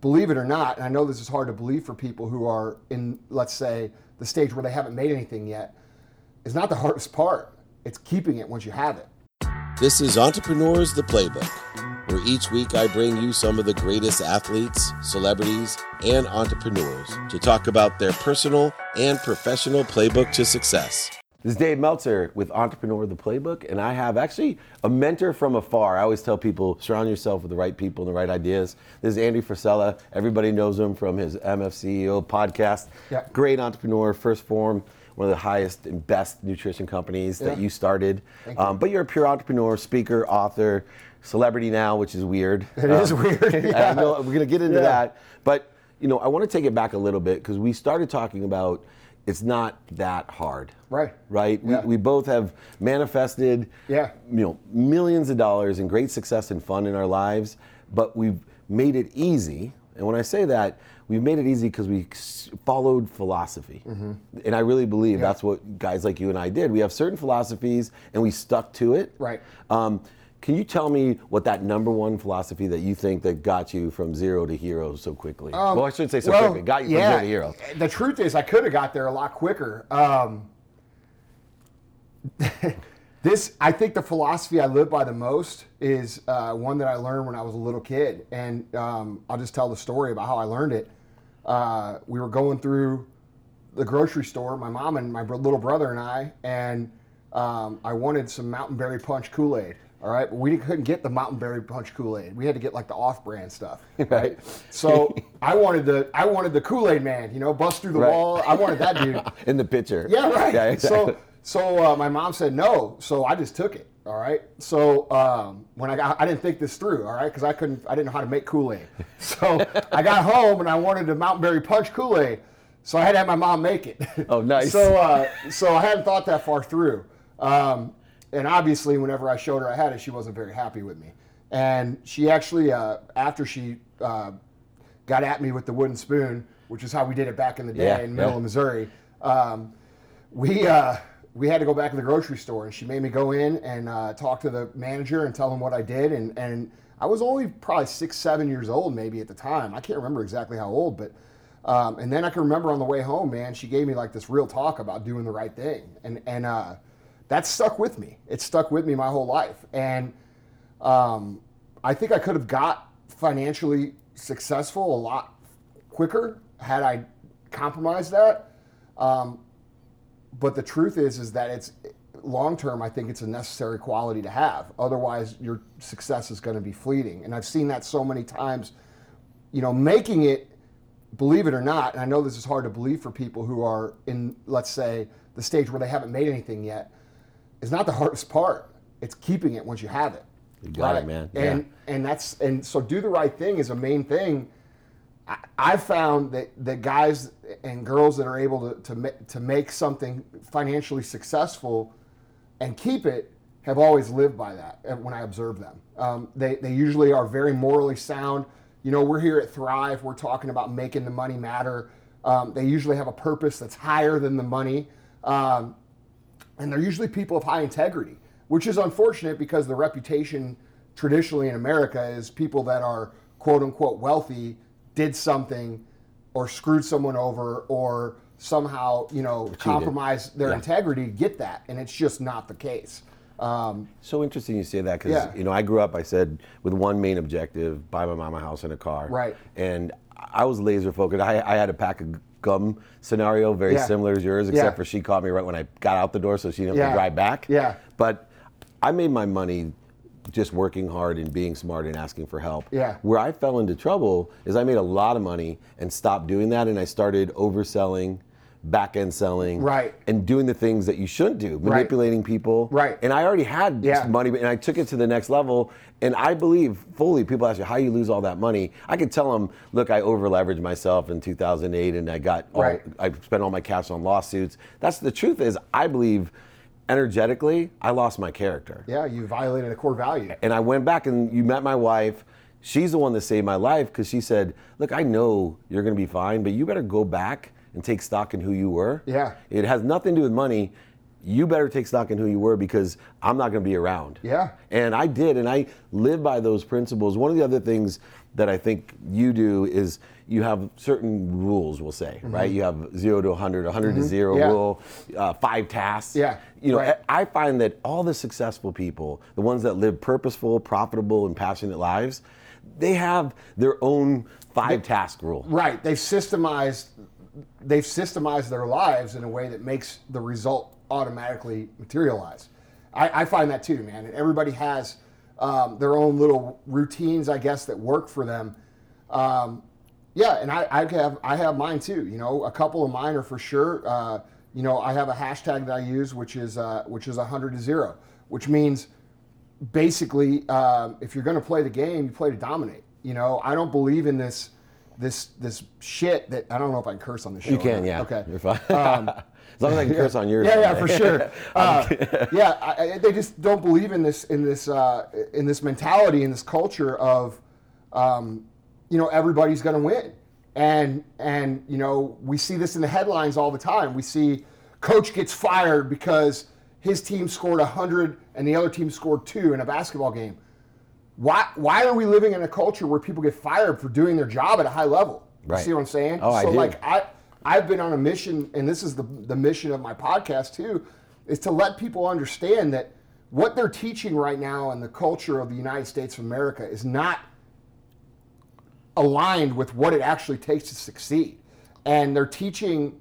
believe it or not, and I know this is hard to believe for people who are in, let's say, the stage where they haven't made anything yet, is not the hardest part. It's keeping it once you have it. This is Entrepreneurs the Playbook, where each week I bring you some of the greatest athletes, celebrities, and entrepreneurs to talk about their personal and professional playbook to success. This is Dave Meltzer with Entrepreneur the Playbook, and I have actually a mentor from afar. I always tell people surround yourself with the right people and the right ideas. This is Andy Frisella. Everybody knows him from his MFCEO podcast. Yeah. Great entrepreneur, 1st Phorm, one of the highest and best nutrition companies that you started. Thank you. Um, but you're a pure entrepreneur, speaker, author, celebrity now, which is weird. It is weird, I yeah. know, we're going to get into Yeah. that. But you know, I want to take it back a little bit because we started talking about it's not that hard. Right. Right. Yeah. We, we both have manifested. Yeah. You know, millions of dollars and great success and fun in our lives, but we've made it easy. And when I say that, we've made it easy because we followed philosophy. Mm-hmm. And I really believe that's what guys like you and I did. We have certain philosophies and we stuck to it. Right. Um, can you tell me what that number one philosophy that you think that got you from zero to hero so quickly? well, I shouldn't say so Um, Well, quickly. Got you yeah, from zero to hero. The truth is, I could have got there a lot quicker. Um, this, I think, the philosophy I live by the most is uh, one that I learned when I was a little kid, and um, I'll just tell the story about how I learned it. Uh, we were going through the grocery store, my mom and my little brother and I, and um, I wanted some Mountain Berry Punch Kool Aid. All right, but we couldn't get the Mountain Berry Punch Kool Aid. We had to get like the off-brand stuff, right? so I wanted the I wanted the Kool Aid Man, you know, bust through the Right. wall. I wanted that dude. In the picture. Yeah, right. Yeah, exactly. So, so uh, my mom said no, so I just took it. All right. So um, when I got, I didn't think this through. All right, because I couldn't, I didn't know how to make Kool Aid. So I got home and I wanted the Mountain Berry Punch Kool Aid. So I had to have my mom make it. Oh, nice. So, uh, so I hadn't thought that far through. Um, and obviously, whenever I showed her I had it, she wasn't very happy with me. And she actually, uh, after she uh, got at me with the wooden spoon, which is how we did it back in the day Yeah, in middle yeah. of Missouri. Um, we uh, we had to go back to the grocery store, and she made me go in and uh, talk to the manager and tell him what I did. And and I was only probably six, seven years old, maybe at the time. I can't remember exactly how old, but. Um, and then I can remember on the way home, man, she gave me like this real talk about doing the right thing, and and uh, that stuck with me. It stuck with me my whole life, and um, I think I could have got financially successful a lot quicker had I compromised that. Um, but the truth is, is that it's long term. I think it's a necessary quality to have. Otherwise, your success is going to be fleeting. And I've seen that so many times. You know, making it, believe it or not, and I know this is hard to believe for people who are in, let's say, the stage where they haven't made anything yet, is not the hardest part. It's keeping it once you have it. You got it, man. And and that's and so do the right thing is a main thing. I, I've found that that guys and girls that are able to to, ma- to make something financially successful and keep it have always lived by that uh, when I observe them. Um, they, they usually are very morally sound. You know, we're here at Thrive, we're talking about making the money matter. Um, they usually have a purpose that's higher than the money. Um, and they're usually people of high integrity, which is unfortunate because the reputation traditionally in America is people that are quote unquote wealthy did something or screwed someone over or somehow you know compromised their Yeah. integrity to get that, and it's just not the case. Um, So interesting you say that because Yeah. you know I grew up. I said with one main objective: buy my mom a house and a car. Right. And I was laser focused. I, I had a pack of gum scenario very Yeah. similar as yours, except Yeah. for she caught me right when I got out the door, so she didn't have to drive back. Yeah. But I made my money just working hard and being smart and asking for help. Yeah. Where I fell into trouble is I made a lot of money and stopped doing that, and I started overselling, back end selling, Right. and doing the things that you shouldn't do, manipulating people. Right. And I already had Yeah. money, and I took it to the next level. And I believe fully, people ask you, how you lose all that money? I could tell them, look, I over leveraged myself in 2008 and I got, all, Right. I spent all my cash on lawsuits. That's the truth is, I believe energetically, I lost my character. yeah, you violated a core value. And I went back and you met my wife. She's the one that saved my life because she said, Look, I know you're going to be fine, but you better go back and take stock in who you were. Yeah. It has nothing to do with money. You better take stock in who you were because I'm not going to be around. Yeah. And I did, and I live by those principles. One of the other things that I think you do is you have certain rules, we'll say, right? You have zero to 100, 100 to 0 Mm-hmm. Yeah. rule, uh, five tasks. Yeah, You know, right. I find that all the successful people, the ones that live purposeful, profitable, and passionate lives, they have their own five task rule. Right. They've systemized they've systemized their lives in a way that makes the result automatically materialize. I, I find that too, man. Everybody has um, their own little routines, I guess, that work for them. Um, yeah, and I, I have I have mine too. You know, a couple of mine are for sure. Uh, you know, I have a hashtag that I use, which is uh, which is hundred to zero, which means basically, um, if you're going to play the game, you play to dominate. You know, I don't believe in this, this, this shit that I don't know if I can curse on the show. You can, yeah. Okay. You're fine. as long as I can curse on yours. Yeah, yeah, for sure. Uh, yeah, I, I, they just don't believe in this, in this, uh, in this mentality, in this culture of, um, you know, everybody's going to win, and and you know we see this in the headlines all the time. We see coach gets fired because his team scored hundred and the other team scored two in a basketball game. Why why are we living in a culture where people get fired for doing their job at a high level? You Right. see what I'm saying? Oh, I so do. like I I've been on a mission, and this is the the mission of my podcast too, is to let people understand that what they're teaching right now in the culture of the United States of America is not aligned with what it actually takes to succeed. And they're teaching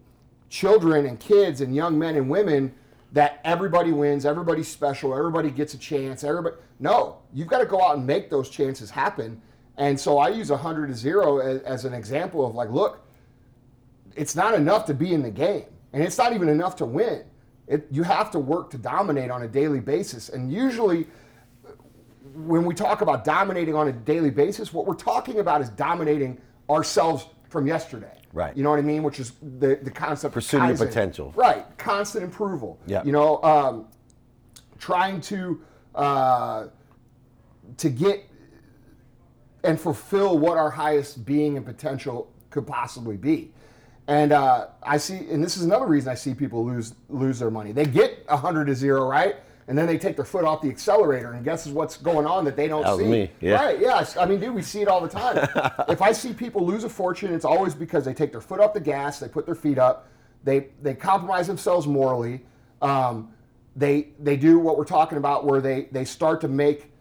children and kids and young men and women that everybody wins, everybody's special, everybody gets a chance, everybody No, you've got to go out and make those chances happen. And so I use 100 to 0 as, as an example of like, look, it's not enough to be in the game, and it's not even enough to win. It, you have to work to dominate on a daily basis. And usually, when we talk about dominating on a daily basis, what we're talking about is dominating ourselves from yesterday. Right. You know what I mean? Which is the, the concept Pursuing of your potential. Right. Constant approval. Yeah. You know, um, trying to uh, to get and fulfill what our highest being and potential could possibly be. And uh, I see, and this is another reason I see people lose lose their money. They get hundred to zero, right? And then they take their foot off the accelerator, and guess is what's going on that they don't That see? me, yeah. Right? Yes. I mean, dude, we see it all the time. if I see people lose a fortune, it's always because they take their foot off the gas, they put their feet up, they they compromise themselves morally. Um, they they do what we're talking about, where they they start to make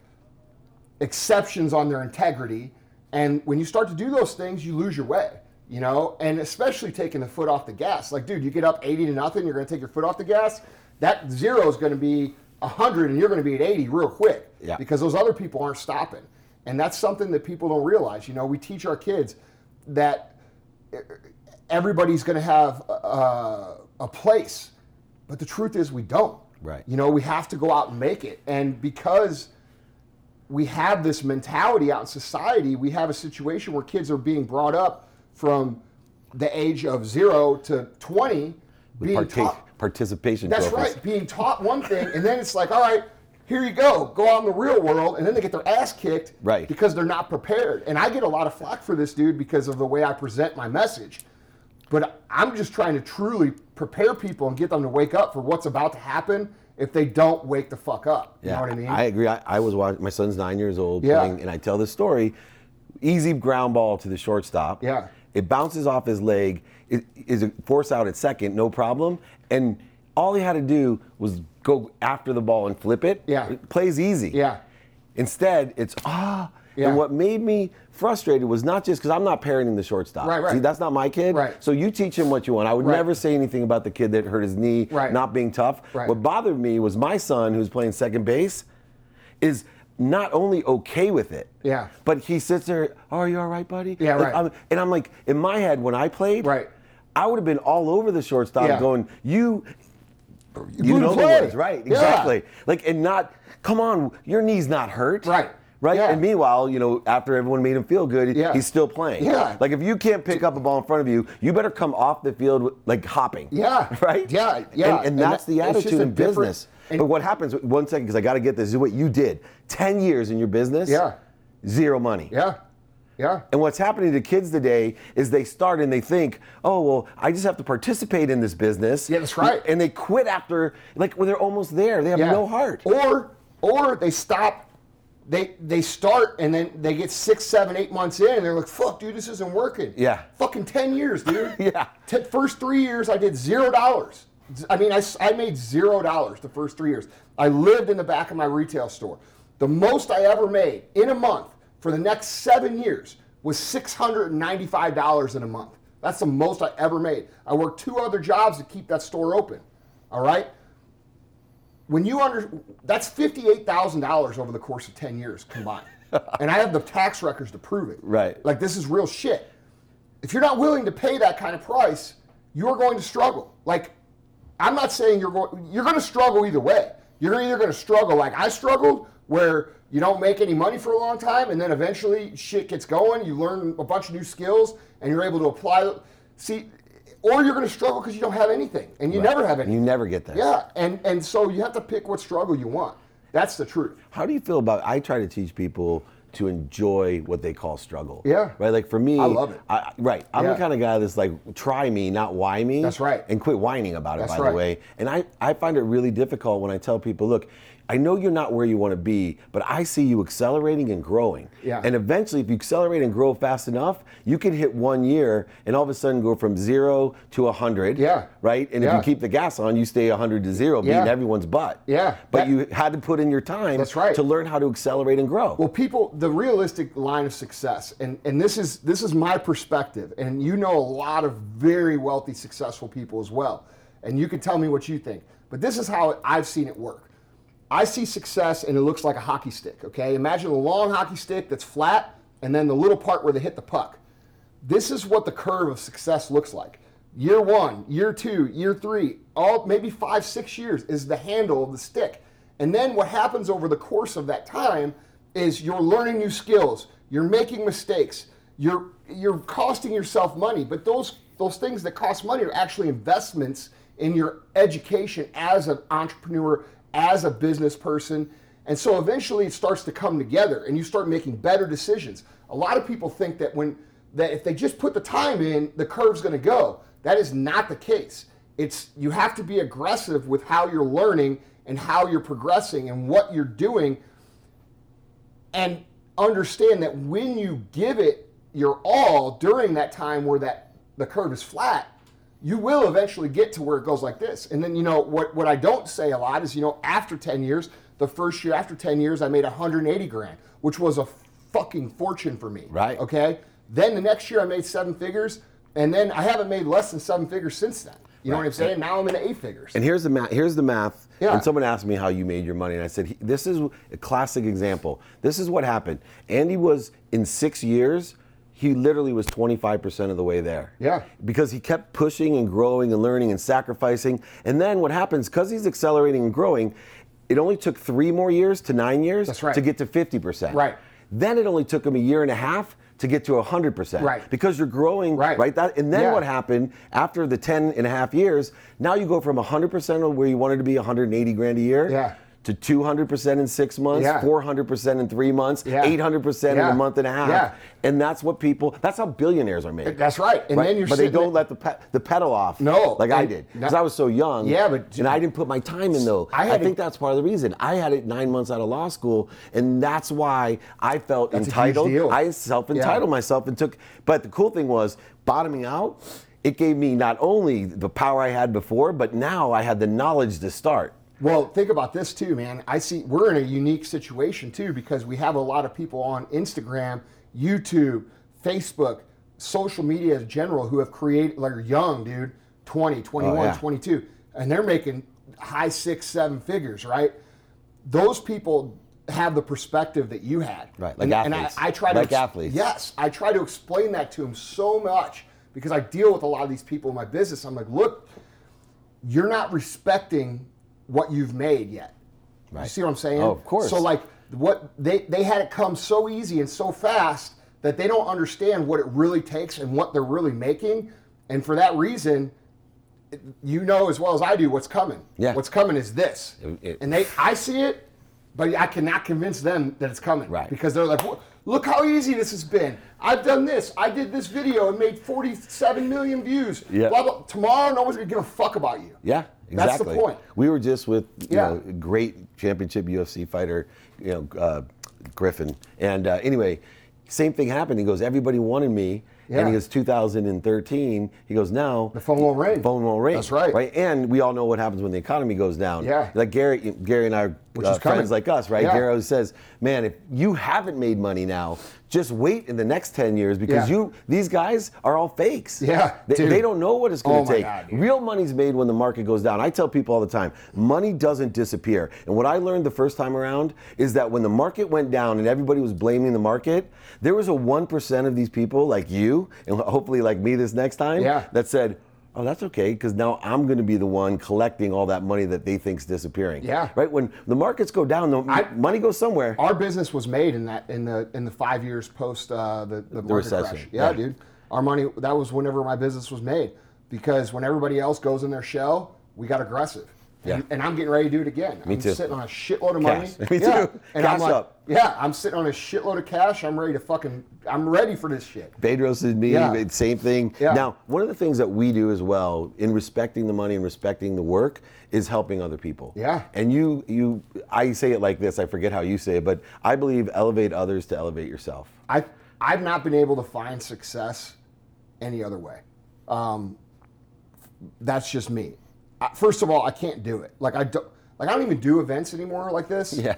exceptions on their integrity. And when you start to do those things, you lose your way, you know, and especially taking the foot off the gas. Like, dude, you get up 80 to nothing, you're going to take your foot off the gas. That zero is going to be 100 and you're going to be at 80 real quick Yeah. because those other people aren't stopping. And that's something that people don't realize. You know, we teach our kids that everybody's going to have a, a place, but the truth is we don't. Right. You know, we have to go out and make it. And because we have this mentality out in society, we have a situation where kids are being brought up from the age of zero to 20 being Partic- taught. participation That's trophies. right, being taught one thing, and then it's like, all right, here you go, go out in the real world, and then they get their ass kicked Right. because they're not prepared. And I get a lot of flack for this dude because of the way I present my message. But I'm just trying to truly prepare people and get them to wake up for what's about to happen if they don't wake the fuck up. You know what I mean? I agree. I, I was watching. My son's nine years old Yeah. playing, and I tell this story. Easy ground ball to the shortstop. Yeah. It bounces off his leg. It is a force out at second, no problem. And all he had to do was go after the ball and flip it. Yeah. It plays easy. Yeah. Instead, it's ah. Yeah. And what made me frustrated was not just because I'm not parenting the shortstop. Right, right. See, that's not my kid. Right. So you teach him what you want. I would Right. never say anything about the kid that hurt his knee Right. not being tough. Right. What bothered me was my son, who's playing second base, is not only okay with it. Yeah. But he sits there. Oh, are you all right, buddy? Yeah, Like, right. I'm- and I'm like, in my head, when I played, Right. I would have been all over the shortstop, Yeah. going, you. You, know the words, right? Yeah. Exactly. Like, and not, come on, your knee's not hurt. Right. Right. Yeah. And meanwhile, you know, after everyone made him feel good, Yeah. he's still playing. Yeah. Like if you can't pick up a ball in front of you, you better come off the field with- like hopping. Yeah. Right. Yeah, yeah. And, and And that's that- the attitude in business. and- but what happens? One second, because I got to get this. This is what you did. Ten years in your business. Yeah. Zero money. Yeah. Yeah. And what's happening to kids today is they start and they think, oh, well, I just have to participate in this business. Yeah, that's right. And they quit after, like, when they're almost there. They have Yeah. no heart. Or or they stop they they start and then they get six, seven, eight months in, and they're like, "Fuck, dude, this isn't working." Yeah. Fucking ten years, dude. Yeah. T- first three years, I did zero dollars. I mean, I, I made zero dollars the first three years. I lived in the back of my retail store. The most I ever made in a month for the next seven years was six hundred and ninety-five dollars in a month. That's the most I ever made. I worked two other jobs to keep that store open. All right when you under that's fifty-eight thousand dollars over the course of ten years combined, and I have the tax records to prove it. Right. Like this is real shit. If you're not willing to pay that kind of price, you're going to struggle. Like, I'm not saying you're going you're going to struggle either way. You're either going to struggle like I struggled, where you don't make any money for a long time, and then eventually shit gets going. You learn a bunch of new skills, and you're able to apply. See, or you're going to struggle because you don't have anything, and you never have anything. You never get that. Yeah, and and so you have to pick what struggle you want. That's the truth. How do you feel about? I try to teach people to enjoy what they call struggle. Yeah. Right. Like for me, I love it. I, right. I'm Yeah. the kind of guy that's like, try me, not why me. That's right. And quit whining about it. That's by right. the way. And I, I find it really difficult when I tell people, look. I know you're not where you want to be, but I see you accelerating and growing. Yeah. And eventually, if you accelerate and grow fast enough, you can hit one year and all of a sudden go from zero to 100. Yeah. Right? And if you keep the gas on, you stay 100 to zero, beating Yeah. everyone's butt. Yeah. But That- you had to put in your time That's right. to learn how to accelerate and grow. Well, people, the realistic line of success, and, and this is this is my perspective, and you know a lot of very wealthy, successful people as well, and you can tell me what you think. But this is how I've seen it work. I see success, and it looks like a hockey stick. Okay, imagine a long hockey stick that's flat, and then the little part where they hit the puck. This is what the curve of success looks like. Year one, year two, year three, all maybe five, six years is the handle of the stick. And then what happens over the course of that time is you're learning new skills, you're making mistakes, you're you're costing yourself money. But those those things that cost money are actually investments in your education as an entrepreneur, as a business person. And so eventually it starts to come together and you start making better decisions. A lot of people think that when that if they just put the time in, the curve's going to go. That is not the case. It's you have to be aggressive with how you're learning and how you're progressing and what you're doing and understand that when you give it your all during that time where that the curve is flat, you will eventually get to where it goes like this. And then you know what what I don't say a lot is you know after 10 years, the first year after 10 years I made 180 grand, which was a fucking fortune for me. Right. Okay? Then the next year I made seven figures and then I haven't made less than seven figures since then. You know what I'm saying? Now I'm in eight figures. And here's the math. Here's the math. Yeah. And someone asked me how you made your money, and I said, "This is a classic example. This is what happened. Andy was in six years. He literally was 25% of the way there. Yeah. Because he kept pushing and growing and learning and sacrificing. And then what happens? Because he's accelerating and growing, it only took three more years to nine years right. to get to 50%. Right. Then it only took him a year and a half to get to 100%. Right. Because you're growing, Right. right? That, and then Yeah. what happened after the 10 and a half years, now you go from 100% of where you wanted to be 180 grand a year Yeah. To 200% in six months, Yeah. 400% in three months, Yeah. 800% in a month and a half. Yeah. And that's what people, that's how billionaires are made. That's right. And Right? then you're but they don't let the pe- the pedal off. No, like I did because I was so young. Yeah, but- and I didn't put my time in though. I I, to- think that's part of the reason. I had it nine months out of law school, and that's why I felt entitled. I self entitled Yeah. myself and took. But the cool thing was bottoming out. It gave me not only the power I had before, but now I had the knowledge to start. Well, think about this too, man. I see we're in a unique situation too because we have a lot of people on Instagram, YouTube, Facebook, social media in general who have created, like, young, dude, 20, 21, Oh, yeah. 22, and they're making high six, seven figures, right? Those people have the perspective that you had. Right, like and, and I, athletes. I try to Like athletes. Yes, I try to explain that to them so much because I deal with a lot of these people in my business. I'm like, look, you're not respecting what you've made yet. You see what I'm saying? Oh, of course. So like what they they had it come so easy and so fast that they don't understand what it really takes and what they're really making, and for that reason, you know as well as I do what's coming. Yeah. What's coming is this, It- it- and they I see it, but I cannot convince them that it's coming. Right. Because they're like, "Wha- look how easy this has been. I've done this. I did this video and made 47 million views. Yeah. Blah, blah. Tomorrow, no one's gonna give a fuck about you. Yeah, exactly. That's the point. We were just with you Yeah. know great championship UFC fighter, you know, uh, Griffin. And uh, anyway, same thing happened. He goes, everybody wanted me. Yeah. And he goes, 2013. He goes, now The phone won't ring. Phone won't ring. That's right. Right. And we all know what happens when the economy goes down. Yeah. Like Gary, Gary and I are Which uh, is coming. friends like us, right? Yeah. Gary always says, man, if you haven't made money now, just wait in the next 10 years because Yeah. you these guys are all fakes. Yeah, They, they don't know what it's going Oh to my take. God. Real money's made when the market goes down. I tell people all the time, money doesn't disappear. And what I learned the first time around is that when the market went down and everybody was blaming the market, there was a 1% of these people like you and hopefully like me this next time Yeah. that said, Oh, that's okay, because now I'm going to be the one collecting all that money that they think's disappearing. Yeah. Right. When the markets go down, the I- money goes somewhere. Our business was made in that in the in the five years post uh, the the, market recession, crash. Yeah, yeah. dude. Our money that was whenever my business was made because when everybody else goes in their shell, we got aggressive. And, Yeah. and I'm getting ready to do it again. Me I'm too. sitting on a shitload of money. Cash. Me yeah. too. And I'm Cash like, up. yeah, I'm sitting on a shitload of cash. I'm ready to fucking. I'm ready for this shit. Bedros is me, Yeah. same thing. Yeah. Now, one of the things that we do as well in respecting the money and respecting the work is helping other people. Yeah. And you, you, I say it like this. I forget how you say it, but I believe elevate others to elevate yourself. I I've not been able to find success any other way. Um, that's just me. I, first of all, I can't do it. Like I don't like I don't even do events anymore like this. Yeah.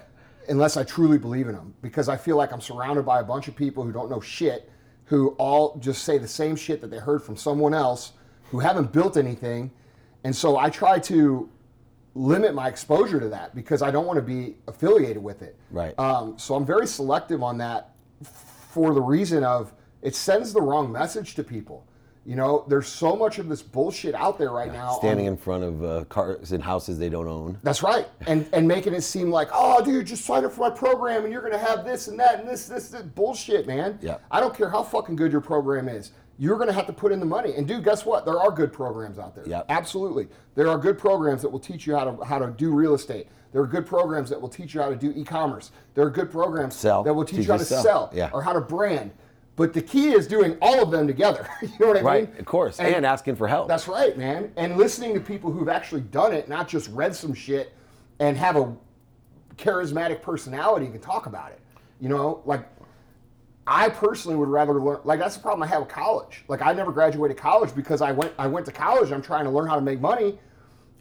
Unless I truly believe in them, because I feel like I'm surrounded by a bunch of people who don't know shit, who all just say the same shit that they heard from someone else, who haven't built anything, and so I try to limit my exposure to that because I don't want to be affiliated with it. Right. Um, so I'm very selective on that for the reason of it sends the wrong message to people. You know, there's so much of this bullshit out there right now. Standing on- in front of uh, cars and houses they don't own. that's right, and and making it seem like, oh, dude, just sign up for my program and you're gonna have this and that and this, this, this bullshit, man. Yeah. I don't care how fucking good your program is. You're gonna have to put in the money. And dude, guess what? There are good programs out there. Yeah. Absolutely. There are good programs that will teach you how to how to do real estate. There are good programs that will teach you how to do e-commerce. There are good programs Sell. that will teach Teach you how to sell, sell. Yeah. or how to brand. But the key is doing all of them together. you know what I mean? Right, of course. And, asking for help. That's right, man. And listening to people who've actually done it, not just read some shit and have a charismatic personality and can talk about it. You know, like I personally would rather learn. Like that's the problem I have with college. Like I never graduated college because I went I went to college. I'm trying to learn how to make money.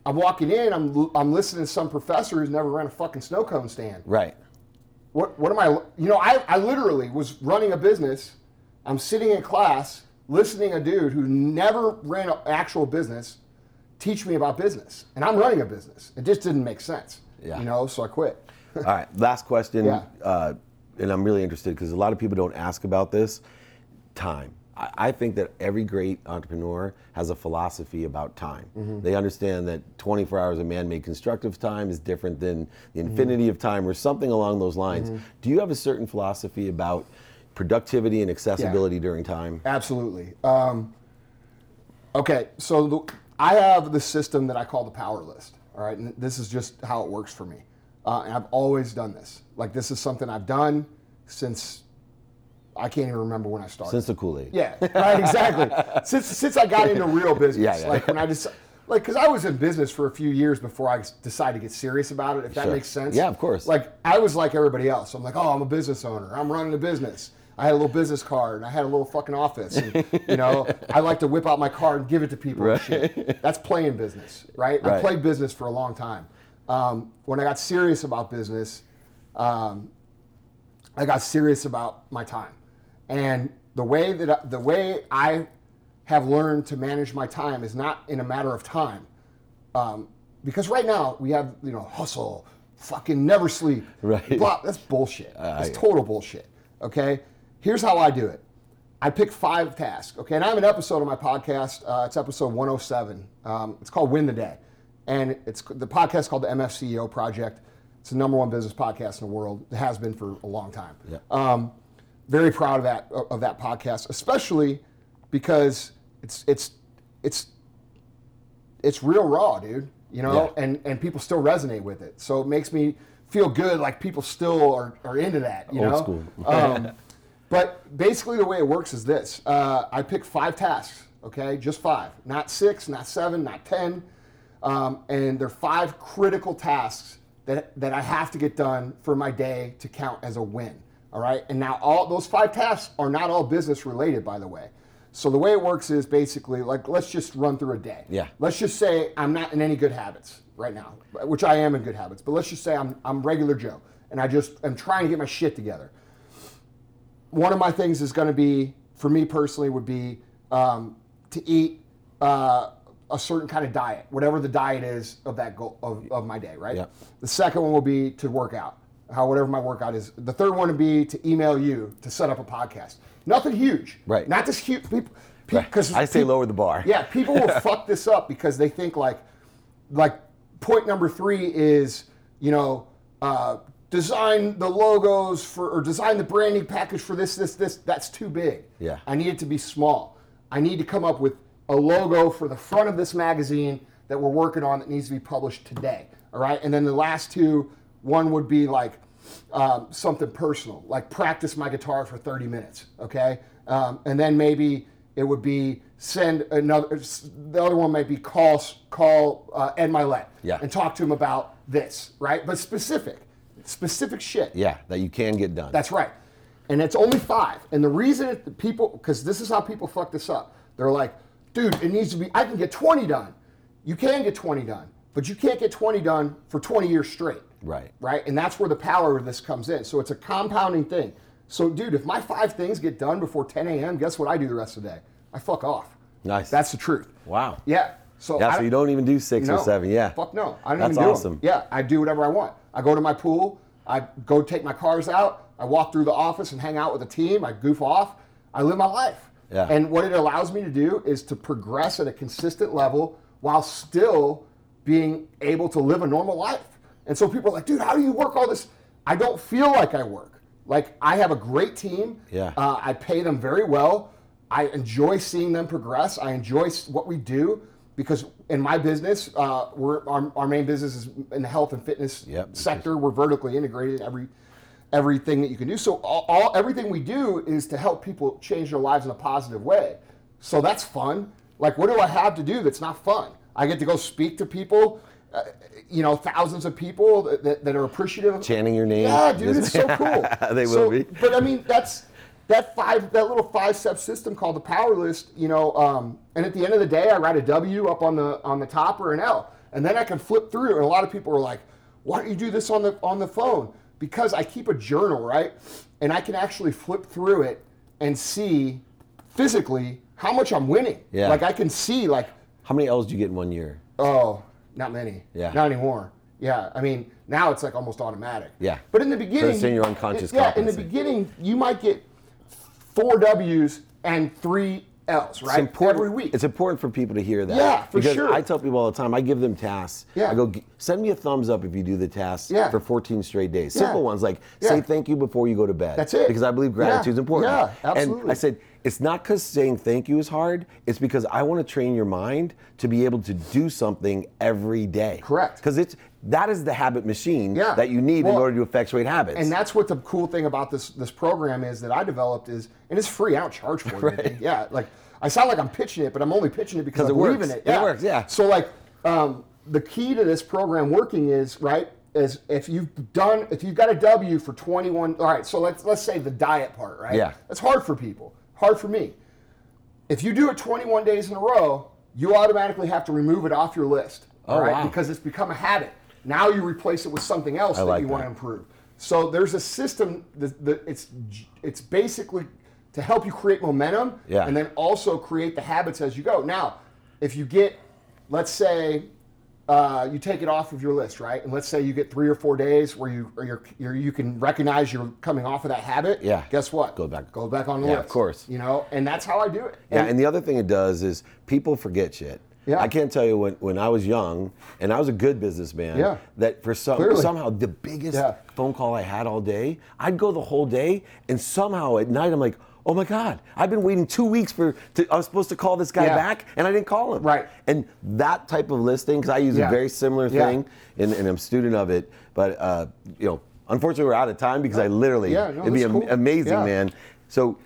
I'm walking in. I'm I'm listening to some professor who's never ran a fucking snow cone stand. right. What what am I? You know, I I literally was running a business. I'm sitting in class listening to a dude who never ran an actual business teach me about business, and I'm running a business. It just didn't make sense. Yeah. You know, so I quit. All right, last question. Yeah. Uh, and I'm really interested because a lot of people don't ask about this. Time. I, I think that every great entrepreneur has a philosophy about time. Mm-hmm. They understand that 24 hours of man-made constructive time is different than the Mm-hmm. infinity of time, or something along those lines. Do you have a certain philosophy about productivity and accessibility during time? Absolutely. Um, okay, so the, I have the system that I call the power list. All right, and this is just how it works for me. Uh, and I've always done this. Like this is something I've done since I can't even remember when I started. Since the Kool-Aid. Yeah, right, exactly. since since I got into real business, Yeah, yeah. like when I just like because I was in business for a few years before I decided to get serious about it. If that Sure. makes sense. Yeah, of course. Like I was like everybody else. I'm like, oh, I'm a business owner. I'm running a business. I had a little business card and I had a little fucking office. And, you know, I like to whip out my card and give it to people. And shit. That's playing business, right? I Right. played business for a long time. Um, when I got serious about business, um, I got serious about my time, and the way that I, the way I have learned to manage my time is not in a matter of time, um, because right now we have you know hustle, fucking never sleep, Right. Blah, that's bullshit. That's I- total bullshit. Okay, here's how I do it. I pick five tasks. Okay, and I have an episode of my podcast. Uh, it's episode 107. Um, it's called Win the Day, and it's the podcast is called the MFCEO Project. It's the number one business podcast in the world. It has been for a long time. Yeah. Um, very proud of that of that podcast, especially because it's it's it's it's real raw, dude. You know, Yeah. and and people still resonate with it. So it makes me feel good, like people still are, are into that. You Old know, school. um, but basically, the way it works is this: uh, I pick five tasks. Okay, just five, not six, not seven, not ten, um, and they're five critical tasks that that I have to get done for my day to count as a win. All right. And now all those five tasks are not all business related, by the way. So the way it works is basically like let's just run through a day. Yeah. Let's just say I'm not in any good habits right now, which I am in good habits. But let's just say I'm I'm regular Joe, and I just am trying to get my shit together. One of my things is going to be for me personally would be um, to eat uh, a certain kind of diet, whatever the diet is of that goal of, of my day, right? Yeah. The second one will be to work out, how whatever my workout is. The third one would be to email you to set up a podcast. Nothing huge, Right. Not this huge. People, Right. because I say lower the bar. Yeah, people will fuck this up because they think like, like point number three is you know uh, design the logos for or design the branding package for this this this. That's too big. Yeah. I need it to be small. I need to come up with a logo for the front of this magazine that we're working on that needs to be published today. All right, and then the last two, one would be like um, something personal, like practice my guitar for 30 minutes. Okay, um, and then maybe it would be send another. The other one might be call call uh, Ed Mylett Yeah. and talk to him about this, right? But specific, specific shit. Yeah, that you can get done. That's right. And it's only five. And the reason it, people, because this is how people fuck this up. They're like, dude, it needs to be, I can get 20 done. You can get 20 done, but you can't get 20 done for 20 years straight. Right. Right. And that's where the power of this comes in. So it's a compounding thing. So, dude, if my five things get done before 10 a.m., guess what I do the rest of the day? I fuck off. Nice. That's the truth. wow. Yeah. So, Yeah, so you don't even do six no. or seven. Yeah. Fuck no. I don't That's even do awesome. Yeah, I do whatever I want. I go to my pool. I go take my cars out. I walk through the office and hang out with the team. I goof off. I live my life. Yeah. And what it allows me to do is to progress at a consistent level while still being able to live a normal life. And so people are like, dude, how do you work all this? I don't feel like I work. Like I have a great team. Yeah. Uh, I pay them very well. I enjoy seeing them progress. I enjoy what we do because in my business, uh, we're our, our main business is in the health and fitness Yep. sector. We're vertically integrated in every everything that you can do. So all, all everything we do is to help people change their lives in a positive way. So that's fun. Like, what do I have to do that's not fun? I get to go speak to people. Uh, you know, thousands of people that, that, that are appreciative. Chanting your name. Yeah, dude, it's so cool. They will be. But I mean, that's that five that little five step system called the power list. You know, um, and at the end of the day, I write a W up on the on the top or an L, and then I can flip through. And a lot of people are like, "Why don't you do this on the on the phone?" Because I keep a journal, right? And I can actually flip through it and see physically how much I'm winning. Yeah. Like I can see like How many L's do you get in one year? Oh, not many. Yeah. Not anymore. Yeah. I mean, now it's like almost automatic. Yeah. But in the beginning, it's in your unconscious Yeah. In the beginning, you might get four W's and three L's, right? It's important, Every week. It's important for people to hear that. Yeah, for because sure. I tell people all the time, I give them tasks. Yeah. I go, send me a thumbs up if you do the tasks Yeah. for 14 straight days. Yeah. Simple ones like Yeah. say thank you before you go to bed. That's it. Because I believe gratitude is important. Yeah, absolutely. And. I said, it's not because saying thank you is hard. It's because I want to train your mind to be able to do something every day. Correct. Because it's that is the habit machine Yeah. that you need in order to effectuate habits. and that's what the cool thing about this this program is that I developed is, and it's free. I don't charge for it. anything. Yeah, like I sound like I'm pitching it, but I'm only pitching it because 'Cause I it believe works. in it. It works, yeah. So like, um, the key to this program working is right is if you've done if you've got a W for 21. All right, so let's let's say the diet part, right? Yeah. That's hard for people. Hard for me. If you do it 21 days in a row, you automatically have to remove it off your list. Oh, all Oh, right, wow. because it's become a habit. Now you replace it with something else I that like you want to that. improve. So there's a system that, that it's it's basically to help you create momentum Yeah. and then also create the habits as you go. Now, if you get, let's say, uh, you take it off of your list, right? And let's say you get three or four days where you or you're, you're, you can recognize you're coming off of that habit. Yeah. Guess what? Go back. Go back on the Yeah, list. of course. You know, and that's how I do it. Yeah, and the other thing it does is people forget shit. Yeah. I can't tell you when, when I was young and I was a good businessman Yeah. that for some Clearly. somehow the biggest Yeah. phone call I had all day, I'd go the whole day and somehow at night I'm like, oh my God, I've been waiting two weeks for to, I was supposed to call this guy Yeah. back and I didn't call him. Right. And that type of listing, because I use Yeah. a very similar thing and, and I'm a student of it, but uh, you know, unfortunately we're out of time because I literally Yeah, no, it'd be cool. amazing, man. So,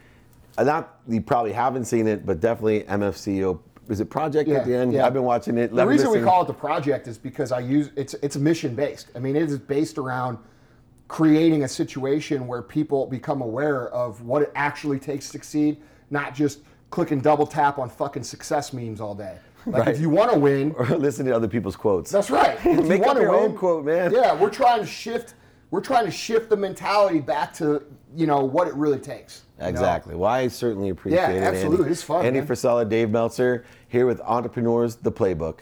uh, not you probably haven't seen it, but definitely MFCEO is it Project Yeah, at the end? yeah. I've been watching it. The reason we call it the project is because I use it's it's mission based. I mean, it is based around creating a situation where people become aware of what it actually takes to succeed, not just click and double tap on fucking success memes all day. Like Right. if you want to win, or listen to other people's quotes. that's right. If Make you up your own quote, man. Yeah, we're trying to shift. We're trying to shift the mentality back to you know what it really takes. you know? Exactly. Well, I certainly appreciate Yeah, it. absolutely. Andy. It's fun, Andy man. Frisella, Dave Meltzer, here with Entrepreneurs, the Playbook.